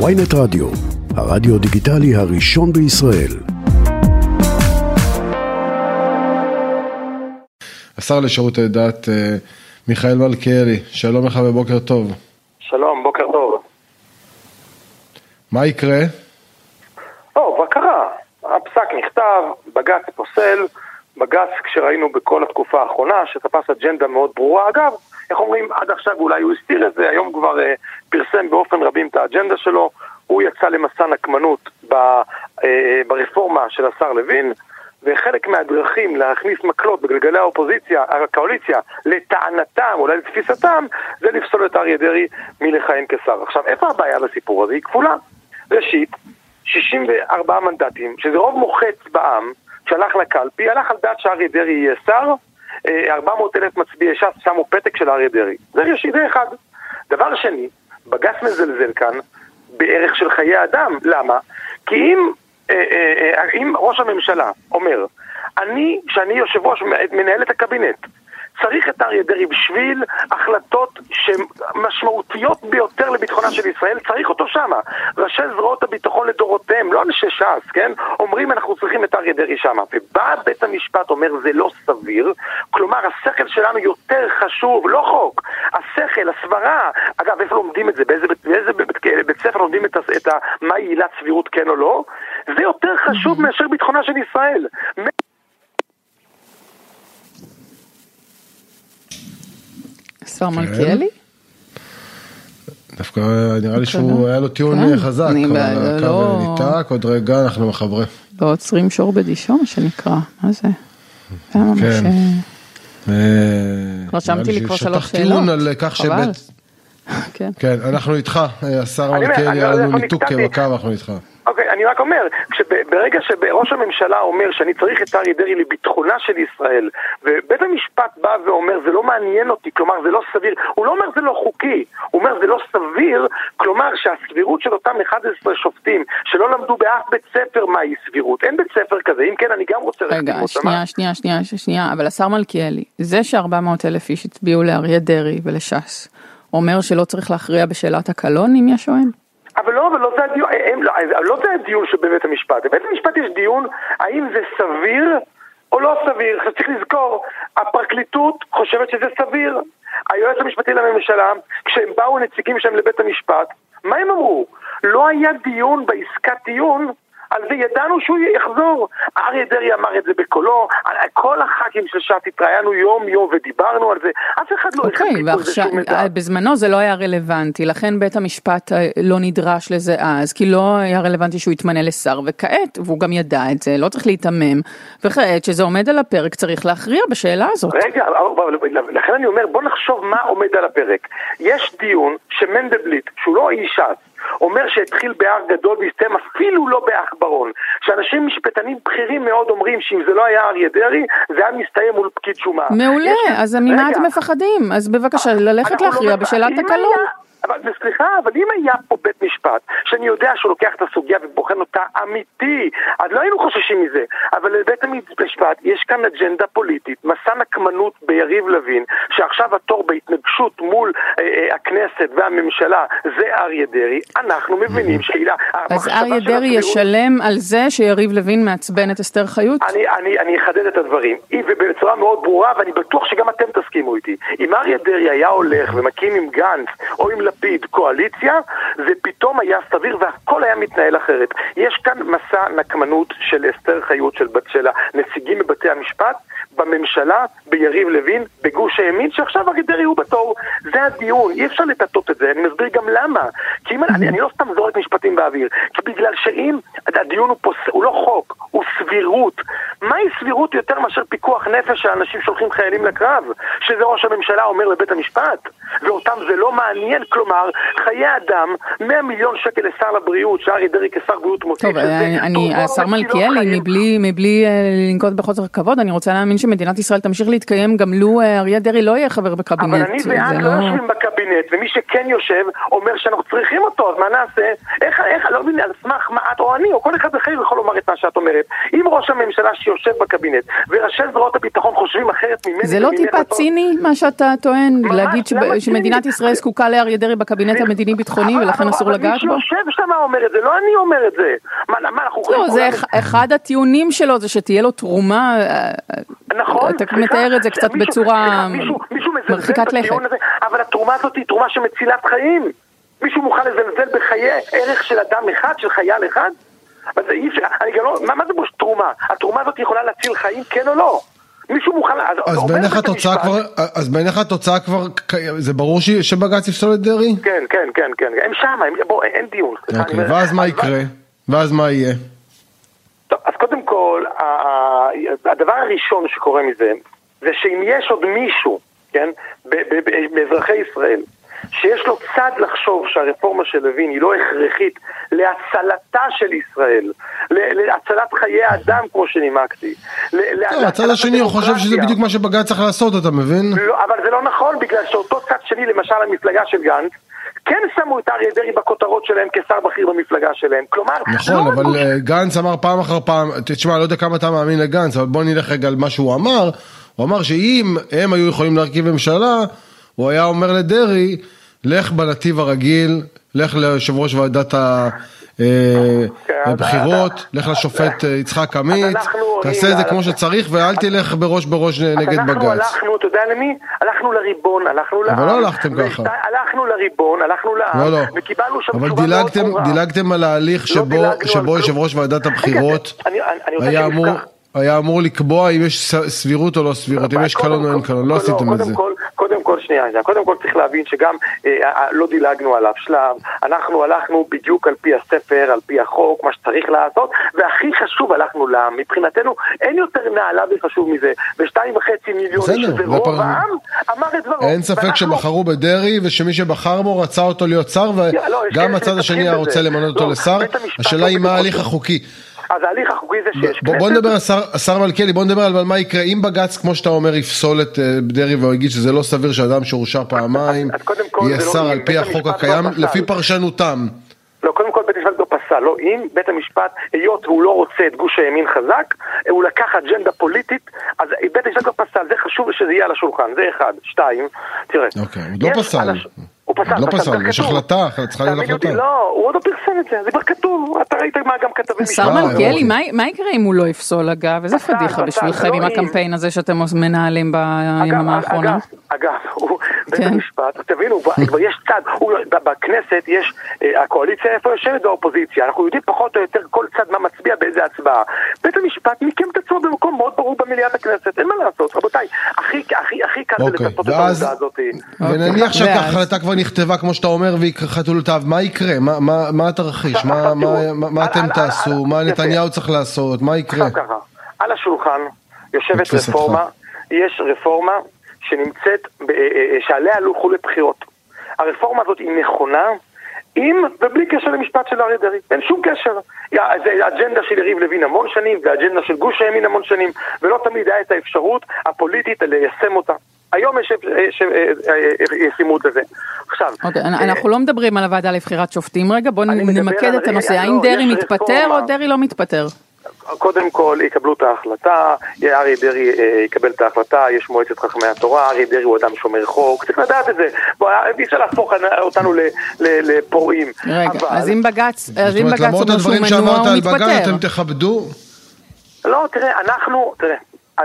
ויינט רדיו, הרדיו דיגיטלי הראשון בישראל. השר לשירותי דת אה, מיכאל מלכיאלי, שלום לך ובוקר טוב. שלום, בוקר טוב. מה יקרה? או, מה קרה? הפסק נכתב, בג"ץ פוסל, בג"ץ כשראינו בכל התקופה האחרונה שתפס אג'נדה מאוד ברורה, אגב, איך אומרים, עד עכשיו אולי הוא הסתיר את זה, היום כבר uh, פרסם באופן רבים את האג'נדה שלו, הוא יצא למסע נקמנות ב, uh, ברפורמה של השר לוין, וחלק מהדרכים להכניס מקלות בגלגלי האופוזיציה, הקואליציה, לטענתם, אולי לתפיסתם, זה לפסול את אריה דרעי מלכהן כשר. עכשיו, איפה הבעיה בסיפור הזה? היא כפולה. ראשית, 64 מנדטים, שזה רוב מוחץ בעם, שהלך לקלפי, הלך על דעת שאריה דרעי יהיה שר, 400 אלף מצביעי ש"ס שמו פתק של אריה דרעי. זה ראשית, זה אחד. דבר שני, בג"ץ מזלזל כאן בערך של חיי אדם. למה? כי אם, אה, אה, אה, אם ראש הממשלה אומר, אני, כשאני יושב ראש, מנהל את הקבינט, צריך את אריה דרעי בשביל החלטות שמשמעותיות ביותר לביטחונה של ישראל, צריך אותו שמה. ראשי זרועות הביטחון לדורותיהם, לא אנשי ש"ס, כן? אומרים אנחנו צריכים את אריה דרעי שמה. ובא בית המשפט אומר זה לא סביר, כלומר השכל שלנו יותר חשוב, לא חוק. השכל, הסברה, אגב איפה לומדים את זה? באיזה, באיזה בית, בית ספר לומדים את, את ה... מהי עילת סבירות כן או לא? זה יותר חשוב מאשר ביטחונה של ישראל. השר מלכיאלי? דווקא נראה לי שהוא, היה לו טיעון כן, חזק, אני הקו לא- ניתק, עוד רגע אנחנו מחברים. לא עוצרים שור בדישו, מה שנקרא. מה זה? כן. אה, רשמתי נראה לי כבר ששטח שלוש שאלות. חבל. שבית... כן. כן, אנחנו איתך, אה, השר אני אומר, מלכיאלי, אני היה לנו ניתוק. בקו, אנחנו איתך. אוקיי, אני רק אומר, ברגע שראש הממשלה אומר שאני צריך את אריה דרעי לביטחונה של ישראל, ובית המשפט בא ואומר זה לא מעניין אותי, כלומר זה לא סביר, הוא לא אומר זה לא חוקי, הוא אומר זה לא סביר, כלומר שהסבירות של אותם 11 שופטים שלא למדו באף בית ספר מהי סבירות, אין בית ספר כזה, אם כן אני גם רוצה רגע, שנייה, שנייה, שנייה, שנייה, אבל השר מלכיאלי, זה ש-400 אלף איש הצביעו לאריה דרעי ולש"ס, אומר שלא צריך להכריע בשאלת הקלון, אם יש שואל? אבל לא, אבל לא זה הדיון, הם, לא, לא זה הדיון שבבית המשפט. בבית המשפט יש דיון האם זה סביר או לא סביר. עכשיו צריך לזכור, הפרקליטות חושבת שזה סביר. היועץ המשפטי לממשלה, כשהם באו נציגים שלהם לבית המשפט, מה הם אמרו? לא היה דיון בעסקת טיעון על זה ידענו שהוא יחזור. אריה דרעי אמר את זה בקולו, כל הח"כים של ש"ס התראיינו יום יום ודיברנו על זה, אף אחד לא אוקיי, החליט על זה ועכשיו, מידע. בזמנו זה לא היה רלוונטי, לכן בית המשפט אה, לא נדרש לזה אז, כי לא היה רלוונטי שהוא יתמנה לשר, וכעת, והוא גם ידע את זה, לא צריך להיתמם, וכעת שזה עומד על הפרק צריך להכריע בשאלה הזאת. רגע, אבל- לכן אני אומר, בוא נחשוב מה עומד על הפרק. יש דיון שמנדלבליט, שהוא לא איש ש"ס, אומר שהתחיל בהר גדול והסתיים אפילו לא בעכברון. שאנשים משפטנים בכירים מאוד אומרים שאם זה לא היה אריה דרעי, זה היה מסתיים מול פקיד שומה. מעולה, יש- אז ממה אתם מפחדים? אז בבקשה, ללכת אנחנו לא להכריע מפ- בשאלת הקלון. אבל סליחה, אבל אם היה פה בית משפט, שאני יודע שהוא לוקח את הסוגיה ובוחן אותה אמיתי, אז לא היינו חוששים מזה. אבל לבית המשפט יש כאן אג'נדה פוליטית, מסע נקמנות ביריב לוין, שעכשיו התור בהתנגשות מול אה, אה, הכנסת והממשלה זה אריה דרעי, אנחנו מבינים שהילה... אז אריה דרעי ישלם על זה שיריב לוין מעצבן את אסתר חיות? אני, אני, אני אחדד את הדברים, ובצורה מאוד ברורה, ואני בטוח שגם אתם תסכימו איתי. אם אריה דרעי היה הולך ומקים עם גנץ או עם לפיד קואליציה, זה פתאום היה סביר והכל היה מתנהל אחרת. יש כאן מסע נקמנות של אסתר חיות, של, בת- של הנציגים בבתי המשפט, בממשלה, ביריב לוין, בגוש הימין, שעכשיו אריה דרעי הוא בתור. זה הדיון, אי אפשר לטאטות את זה, אני מסביר גם למה. כי אם, אני, אני לא סתם זורק משפטים באוויר, כי בגלל שאם הדיון הוא, פוס, הוא לא חוק, הוא סבירות. מהי סבירות יותר מאשר פיקוח נפש שאנשים שולחים חיילים לקרב? שזה ראש הממשלה אומר לבית המשפט? ואותם זה לא מעניין, כלומר, חיי אדם, 100 מיליון שקל לשר לבריאות, שאריה דרעי כשר בריאות מוסיף טוב, אני, אני, תורמו השר מצילות מלכיאלי. מבלי, מבלי אה, לנקוט בחוסר כבוד, אני רוצה להאמין שמדינת ישראל תמשיך להתקיים גם לו אה, אריה דרעי לא יהיה חבר בקבינט. אבל אני ואת לא יושבים בקבינט, ומי שכן יושב אומר שאנחנו צריכים אותו, אז מה נעשה? איך, איך, לא מבין, על סמך מה את או אני, או כל אחד אחר יכול לומר את מה שאת אומרת. אם ראש הממשלה שיושב בקבינט, וראשי זרועות הביטחון חושבים אחרת ממני... זה לא טיפה אותו... ציני מה שאתה טוען? להגיד למה שמדינת? ישראל זקוקה לאריה דרעי בקבינט המדיני-ביטחוני אבל- ולכן אבל- אסור אבל לגעת בו? מי שיושב שם אומר את זה, לא אני אומר את זה. מה, מה אנחנו לא, זה אחד הטיעונים שלו זה שתהיה לו תרומה, אה, נכון, אתה מתאר את זה קצת בצורה מרחיקת לכת. אבל התרומה הזאת היא תרומה שמצילת חיים. מישהו מוכן לזלזל בחיי ערך של אדם אחד, של חייל אחד? אבל זה אי אפשר, אני גם לא, מה, מה זה בוש? התרומה הזאת יכולה להציל חיים, כן או לא? מישהו מוכן, אז, אז בעיניך התוצאה כבר, אז בעיניך התוצאה כבר, זה ברור ש- שבג"ץ יפסול את דרעי? כן, כן, כן, כן, הם שמה, הם, בוא, אין דיון. אני אוקיי, אומר- ואז מה אז- יקרה? ואז מה יהיה? טוב, אז קודם כל, הדבר הראשון שקורה מזה, זה שאם יש עוד מישהו, כן, באזרחי ישראל, שיש לו צד לחשוב שהרפורמה של לוין היא לא הכרחית להצלתה של ישראל, להצלת חיי האדם כמו שנימקתי. ל- לא, הצד השני הוא חושב שזה. בדיוק מה שבג"ץ צריך לעשות, אתה מבין? לא, אבל זה לא נכון, בגלל שאותו צד שני, למשל המפלגה של גנץ, כן שמו את אריה דרעי בכותרות שלהם כשר בכיר במפלגה שלהם. כלומר, נכון, לא אבל רק- אה, גנץ אמר פעם אחר פעם, תשמע, לא יודע כמה אתה מאמין לגנץ, אבל בוא נלך רגע על מה שהוא אמר. הוא אמר שאם הם היו יכולים להרכיב ממשלה, הוא היה אומר לדרעי, לך בנתיב הרגיל, לך ליושב ראש ועדת כן, הבחירות, לך לשופט אה, יצחק עמית, אנחנו תעשה את זה כמו שצריך ואל תלך בראש בראש נגד אנחנו בג"ץ. הלכנו, אתה יודע למי? הלכנו לריבון, הלכנו לעם. אבל לא הלכתם ככה. הלכנו לריבון, הלכנו לעם, לא, לא. וקיבלנו שם אבל תשובה מאוד ברורה. דילגתם על ההליך שבו, על שבו. יושב ראש ועדת הבחירות היה אמור, שנפתח. היה אמור לקבוע אם יש סבירות או לא סבירות, אם יש קלון או אין קלון, לא עשיתם את זה. קודם כל, שנייה, שנייה. קודם כל צריך להבין שגם אה, אה, לא דילגנו עליו שלב, אנחנו הלכנו בדיוק על פי הספר, על פי החוק, מה שצריך לעשות, והכי חשוב הלכנו לעם. מבחינתנו אין יותר נעלה וחשוב מזה, ושתיים וחצי מיליון, שזה זה רוב פר- העם, אמר את דברו. אין ספק ואנחנו- שבחרו בדרעי ושמי שבחר בו רצה אותו להיות שר לא, יש וגם כאלה הצד השני היה רוצה. למנות אותו לא, לשר, השאלה היא לא מה בדיוק ההליך. החוקי. אז ההליך החוקי זה שיש בוא, בוא כנסת- נדבר, השר, מלכיאלי, בוא נדבר על מה יקרה אם בג"ץ, כמו שאתה אומר, יפסול את אה, דרעי ויגיד שזה לא סביר שאדם שהורשע פעמיים יהיה לא שר על פי החוק הקיים, לא פסל. לפי פרשנותם. לא, קודם כל בית המשפט לא פסל, לא אם, בית המשפט, היות והוא לא רוצה את גוש הימין חזק, הוא לקח אג'נדה פוליטית, אז בית המשפט לא פסל, זה חשוב שזה יהיה על השולחן, זה אחד. שתיים, תראה. אוקיי, עוד לא פסל. הוא פסל, לא פסל, זה יש. החלטה, צריכה להיות החלטה. לא, הוא עוד לא פרסם את זה, זה כבר כתוב, אתה ראית מה גם כתבים השר אה, מלכיאלי, אוקיי. מה- יקרה אם הוא לא יפסול אגב? איזה פדיחה בשבילכם לא עם. הקמפיין הזה שאתם מנהלים ביממה האחרונה? אגב, בית כן. המשפט, תבינו, כבר- יש צד, הוא- ב- בכנסת יש, אה, הקואליציה איפה יושבת באופוזיציה, אנחנו יודעים פחות או יותר כל צד מה מצביע באיזה הצבעה. בית המשפט מיקם את עצמו במקום מאוד ברור במליאת הכנסת, אין מה לעשות, רבותיי, הכי הכי- הכי קל זה אוקיי, לצפות את העובדה הזאת. ונניח ואז? שההחלטה כבר נכתבה כמו שאתה אומר והיא חתולותיו, מה יקרה? מה- מה- מה התרחיש? מה- אתם תעשו? מה. נתניהו צריך לעשות? מה יקרה? על השולחן יושבת. רפורמה, יש רפורמה שנמצאת, ב- אה, אה, שעליה הלכו לבחירות. הרפורמה הזאת היא נכונה, עם ובלי קשר למשפט של אריה דרעי, אין שום קשר. זה אג'נדה של יריב לוין המון שנים, ואג'נדה של גוש הימין המון שנים, ולא תמיד היה את האפשרות הפוליטית ליישם אותה. היום יש יש, אה, אה, אה, ישימות לזה. עכשיו, אוקיי, אה, אנחנו לא מדברים על הוועדה לבחירת שופטים רגע, בואו נמקד את הנושא, רגע, האם לא, דרעי מתפטר. או דרעי לא מתפטר? קודם כל יקבלו את ההחלטה, אריה דרעי אה, יקבל את ההחלטה, יש מועצת חכמי התורה, אריה דרעי הוא אדם שומר חוק, צריך לדעת את זה. בוא, אי אפשר להפוך אותנו ל- ל- לפורעים. רגע, אבל- אז אם בג"ץ, אז אם בג"ץ למרות אומר שהוא הדברים מנוע, שאמרת הוא על בג"ץ, מתפטר. אתם תכבדו? לא, תראה, אנחנו, תראה,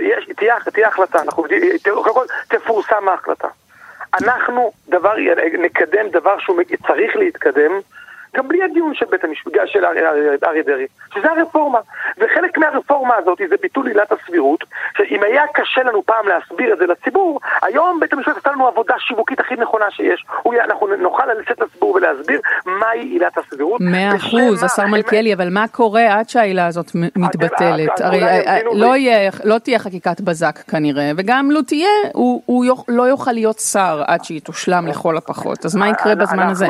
יש, תהיה, תהיה החלטה, אנחנו, תראו, קודם כל תפורסם ההחלטה. אנחנו דבר, נקדם דבר שהוא צריך להתקדם, גם בלי הדיון של בית המשפט, של אריה דרעי, שזה הרפורמה. וחלק מהרפורמה הזאת זה ביטול עילת הסבירות, שאם היה קשה לנו פעם להסביר את זה לציבור, היום בית המשפט עשה לנו עבודה שיווקית הכי נכונה שיש. אנחנו נוכל לצאת לציבור ולהסביר מהי עילת הסבירות. מאה אחוז, השר מלכיאלי, אבל מה קורה עד שהעילה הזאת מתבטלת? הרי אה, לא לא תהיה חקיקת בזק כנראה, וגם לו תהיה, הוא- לא יוכל להיות שר עד שהיא תושלם לכל הפחות. אז מה יקרה בזמן הזה?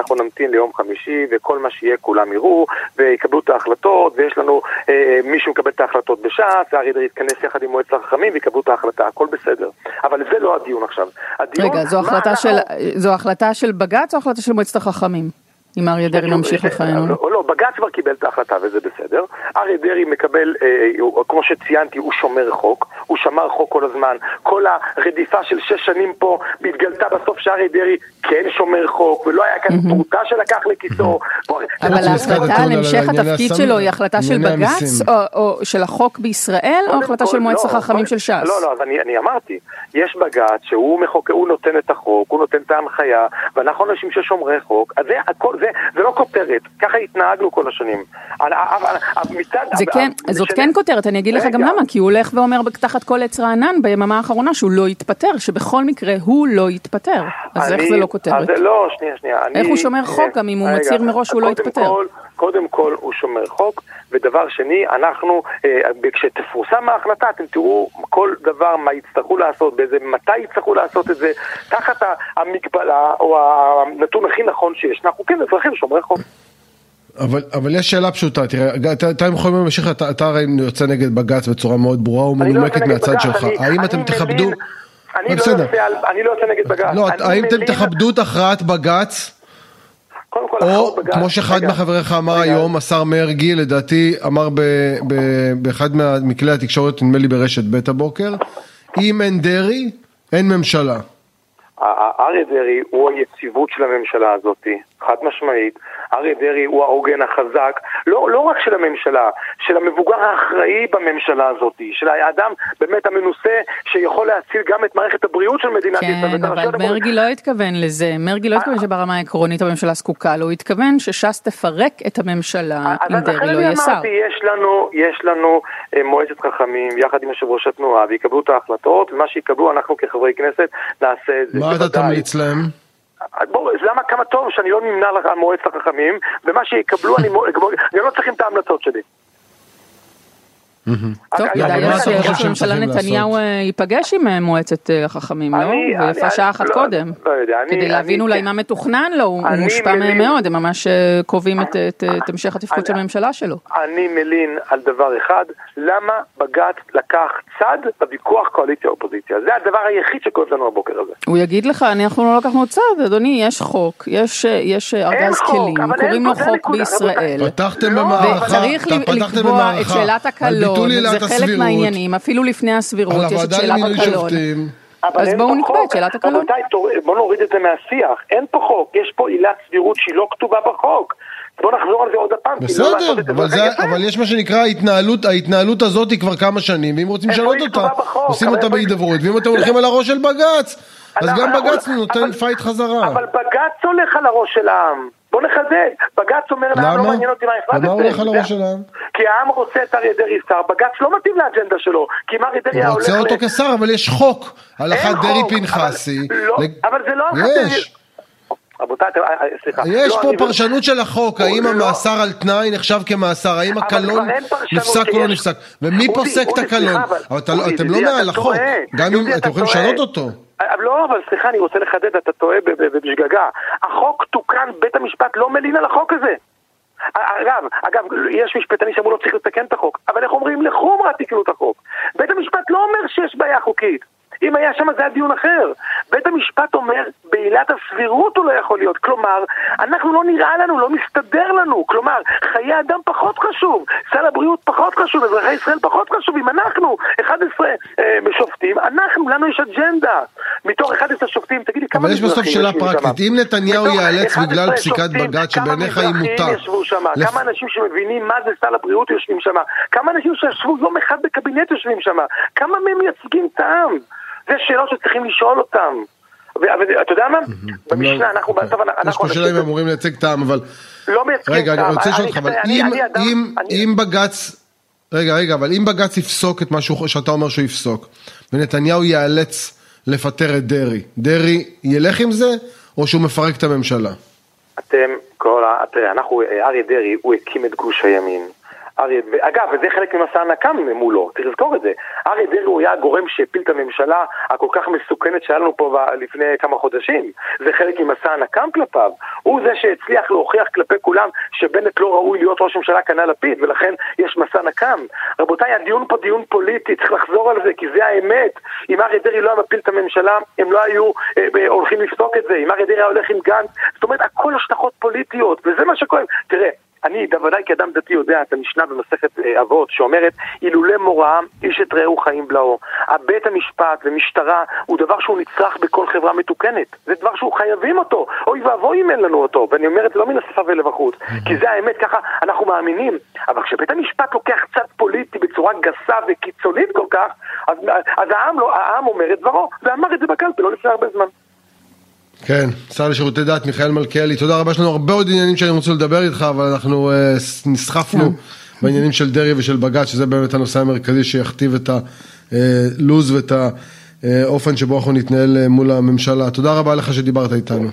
אנחנו- אנחנו נמתין ליום חמישי, וכל מה שיהיה כולם יראו, ויקבלו את ההחלטות, ויש לנו אה, מי שמקבל את ההחלטות בש"ס, ואריה דרעי יתכנס יחד עם מועצת החכמים ויקבלו את ההחלטה, הכל בסדר. אבל זה לא הדיון עכשיו. הדיון, רגע, זו החלטה, אנחנו- של, זו החלטה של בג"ץ או החלטה של מועצת החכמים? אם אריה דרעי ממשיך לכהן או לא? לא, בג"ץ כבר קיבל את ההחלטה וזה בסדר. אריה דרעי מקבל, אה, הוא- כמו שציינתי, הוא שומר חוק, הוא שמר חוק כל הזמן. כל הרדיפה של שש שנים פה התגלתה בסוף שאריה דרעי כן שומר חוק, ולא היה כאן פרוטה שלקח לכיסו. אבל ההחלטה על המשך התפקיד שלו היא החלטה של בג"ץ. או, של החוק בישראל או החלטה של מועצת לא, החכמים של ש"ס? לא, לא, אז אני, אמרתי, יש בג"ץ שהוא נותן את החוק, הוא נותן את ההנחיה, ואנחנו אנשים ששומרי חוק, אז זה הכל, זה, זה לא כותרת, ככה התנהגנו כל השנים. אבל- אבל- אבל מצד... זה כן, אבל- זאת כן כותרת, אני אגיד לך גם. למה, כי הוא הולך ואומר תחת כל עץ רענן ביממה האחרונה שהוא לא יתפטר, שבכל מקרה הוא לא יתפטר. אז איך אני- זה לא אז כותרת? זה לא, שנייה, שנייה. אני- איך הוא שומר חוק גם אם הוא מצהיר מראש שהוא לא יתפטר? קודם כל הוא שומר חוק, ודבר שני, אנחנו, אה, כשתפורסם ההחלטה, אתם תראו כל דבר, מה יצטרכו לעשות, באיזה, מתי יצטרכו לעשות את זה, תחת המגבלה, או הנתון הכי נכון שיש. אנחנו כן אזרחים שומרי חוק. אבל, אבל יש שאלה פשוטה, תראה, אתה, אתה יכול להמשיך, אתה, אתה הרי יוצא נגד בג"ץ בצורה מאוד ברורה לא ומנומקת נגד מהצד בג"ץ, שלך. אני- האם אני אתם תכבדו... אני לא, לא. יוצא אני לא יוצא נגד בג"ץ. לא, האם אתם תכבדו את הכרעת בג"ץ, קודם כל, או בג"ץ- כמו שאחד רגע, מחבריך אמר רגע, היום, השר מרגי, לדעתי אמר ב, ב, באחד מכלי התקשורת, נדמה לי ברשת ב' הבוקר, אם אין דרעי, אין ממשלה. אריה דרעי הוא היציבות של הממשלה הזאת, חד משמעית. אריה דרעי הוא העוגן החזק, לא, לא רק של הממשלה, של המבוגר האחראי בממשלה הזאת, של האדם באמת המנוסה שיכול להציל גם את מערכת הבריאות של מדינת ישראל. כן, אבל. מרגי לא התכוון לזה, מרגי לא התכוון שברמה העקרונית הממשלה זקוקה לו, הוא התכוון שש"ס תפרק את הממשלה אז אם דרעי לא יהיה שר. יש לנו, יש לנו אה, מועצת חכמים יחד עם יושב ראש התנועה ויקבלו את ההחלטות, ומה שיקבלו אנחנו כחברי כנסת נעשה את זה. מה אתה. תמליץ להם? בואו, למה כמה טוב שאני לא נמנע לך על מועצת החכמים, ומה שיקבלו, אני מו- גם לא צריכים את ההמלצות שלי. טוב, אגב, כדאי שראש הממשלה נתניהו? אה, ייפגש עם אה, מועצת אה, החכמים, לא? ויפה שעה אחת לא- קודם. לא יודע, אני- כדי להבין אולי מה מתוכנן לו, הוא מושפע מהם מאוד, הם ממש קובעים את- המשך התפקוד של אני- הממשלה שלו. אני מלין על דבר אחד, למה בג"ץ לקח צד בוויכוח קואליציה-אופוזיציה. זה הדבר היחיד שכואב לנו הבוקר הזה. הוא יגיד לך, אנחנו לא לקחנו צד, אדוני, יש חוק, יש ארגז כלים, קוראים לו חוק בישראל. פתחתם לא, במערכה, וצריך אתה ל- פתחתם לקבוע את במערכה שאלת על הקלון, ביטול עילת זה חלק הסבירות, מהעניינים, אפילו לפני הסבירות, יש את שאלת הקלון. אז בואו נקבע. את שאלת הקלון. רבותיי, בואו נוריד את זה מהשיח. אין פה חוק, יש פה עילת סבירות שהיא לא כתובה בחוק. בואו נחזור על זה עוד פעם. כי לא בסדר, אבל, זה. אבל יש מה שנקרא ההתנהלות, ההתנהלות הזאת היא כבר כמה שנים, ואם רוצים לשנות אותה, בחוק? עושים אותה בהידברות, ואם אתם הולכים על הראש של בג"ץ, אז גם בג"ץ נותן fight חזרה. אבל בג"ץ הולך על הראש של העם. בוא נחדד. בג"ץ אומר לא למה? מעניין אותי מה החלטתם. למה הוא הולך על הראש של העם? כי העם רוצה את אריה דרעי שר, בג"ץ לא מתאים לאג'נדה שלו. כי אם אריה דרעי היה הוא הולך... רוצה אותו כשר, אבל יש חוק, הלכת דרעי פנחסי. אבל- לא, אבל זה לא הלכת יש. רבותיי, אה, אה, סליחה. יש לא, פה פרשנות של החוק, האם לא. המאסר על תנאי נחשב כמאסר, האם הקלון נפסק או לא נפסק, ומי אודי, פוסק את אודי, הקלון? סליחה, אבל- לא- אתם לא מעל החוק. גם אם אתם יכולים. לשנות אותו. אה, לא, אבל סליחה, אני רוצה לחדד, אתה טועה בשגגה. החוק תוקן, בית המשפט לא מלין על החוק הזה. אגב, אגב, יש משפטנים שאמרו לא צריך לתקן את החוק, אבל איך אומרים לחומרה תקנו את החוק. בית המשפט לא אומר שיש בעיה חוקית. אם היה שם זה היה דיון אחר. בית המשפט אומר, בעילת הסבירות הוא לא יכול להיות. כלומר, אנחנו לא נראה לנו, לא מסתדר לנו. כלומר, חיי אדם פחות חשוב, סל הבריאות פחות חשוב, אזרחי ישראל פחות חשובים. אנחנו, 11 אה, שופטים, אנחנו, לנו יש אג'נדה. מתוך 11 שופטים, תגיד לי כמה אבל יש בסוף מזרחים שאלה שם? פרקטית, אם נתניהו ייאלץ 11 בגלל פסיקת בג"ץ כמה שבעיניך היא מזרחים מוטה, ישבו שם, לפ- כמה אנשים שמבינים מה זה סל הבריאות יושבים שם, כמה אנשים שישבו יום אחד בקבינט יושבים שם, כמה מהם מייצגים את העם? זה שאלות שצריכים לשאול אותם. ואתה יודע מה? במשנה, אנחנו אוקיי. בסוף, יש אנחנו פה שאלה אם אמורים לייצג העם, אבל... לא מייצגים את רגע, אני. רוצה לשאול אותך, אבל אם, בג"ץ, רגע, רגע, אבל אם בג"ץ יפסוק את מה שאתה אומר שהוא יפסוק, ונתניהו ייאלץ לפטר את דרעי, דרעי ילך עם זה, או שהוא מפרק את הממשלה? אתם, כל ה... אנחנו, אריה דרעי, הוא הקים את גוש הימין. אריה, אגב, וזה חלק ממסע הנקם מולו, תזכור את זה. אריה דרעי הוא היה הגורם שהפיל את הממשלה הכל כך מסוכנת שהיה לנו פה לפני כמה חודשים. זה חלק ממסע הנקם כלפיו. הוא זה שהצליח להוכיח כלפי כולם שבנט לא ראוי להיות ראש ממשלה כנ"ל לפיד, ולכן יש מסע נקם. רבותיי, הדיון פה דיון פוליטי, צריך לחזור על זה, כי זה האמת. אם אריה דרעי לא היה מפיל את הממשלה, הם לא היו אה, אה הולכים לפסוק את זה. אם אריה דרעי היה הולך עם גנץ, זאת אומרת, הכל השלכות פוליטיות, וזה מה שכואב. תראה, אני בוודאי כאדם דתי יודע את המשנה במסכת אה, אבות שאומרת אילולא מוראה איש את רעהו חיים בלעו. הבית המשפט ומשטרה הוא דבר שהוא נצרך בכל חברה מתוקנת. זה דבר שהוא חייבים אותו. אוי ואבוי אם אין לנו אותו. ואני אומר את זה לא מן השפה ולבחוץ. כי זה האמת, ככה אנחנו מאמינים. אבל כשבית המשפט לוקח צד פוליטי בצורה גסה וקיצונית כל כך, אז, אז העם, לא, העם אומר את דברו, ואמר את זה בקלפי לא לפני הרבה זמן. כן, שר לשירותי דת מיכאל מלכיאלי, תודה רבה, יש לנו הרבה עוד עניינים שאני רוצה לדבר איתך, אבל אנחנו uh, נסחפנו כן. בעניינים של דרעי ושל בג"ץ, שזה באמת הנושא המרכזי שיכתיב את הלו"ז ואת האופן שבו אנחנו נתנהל מול הממשלה. תודה רבה לך שדיברת איתנו.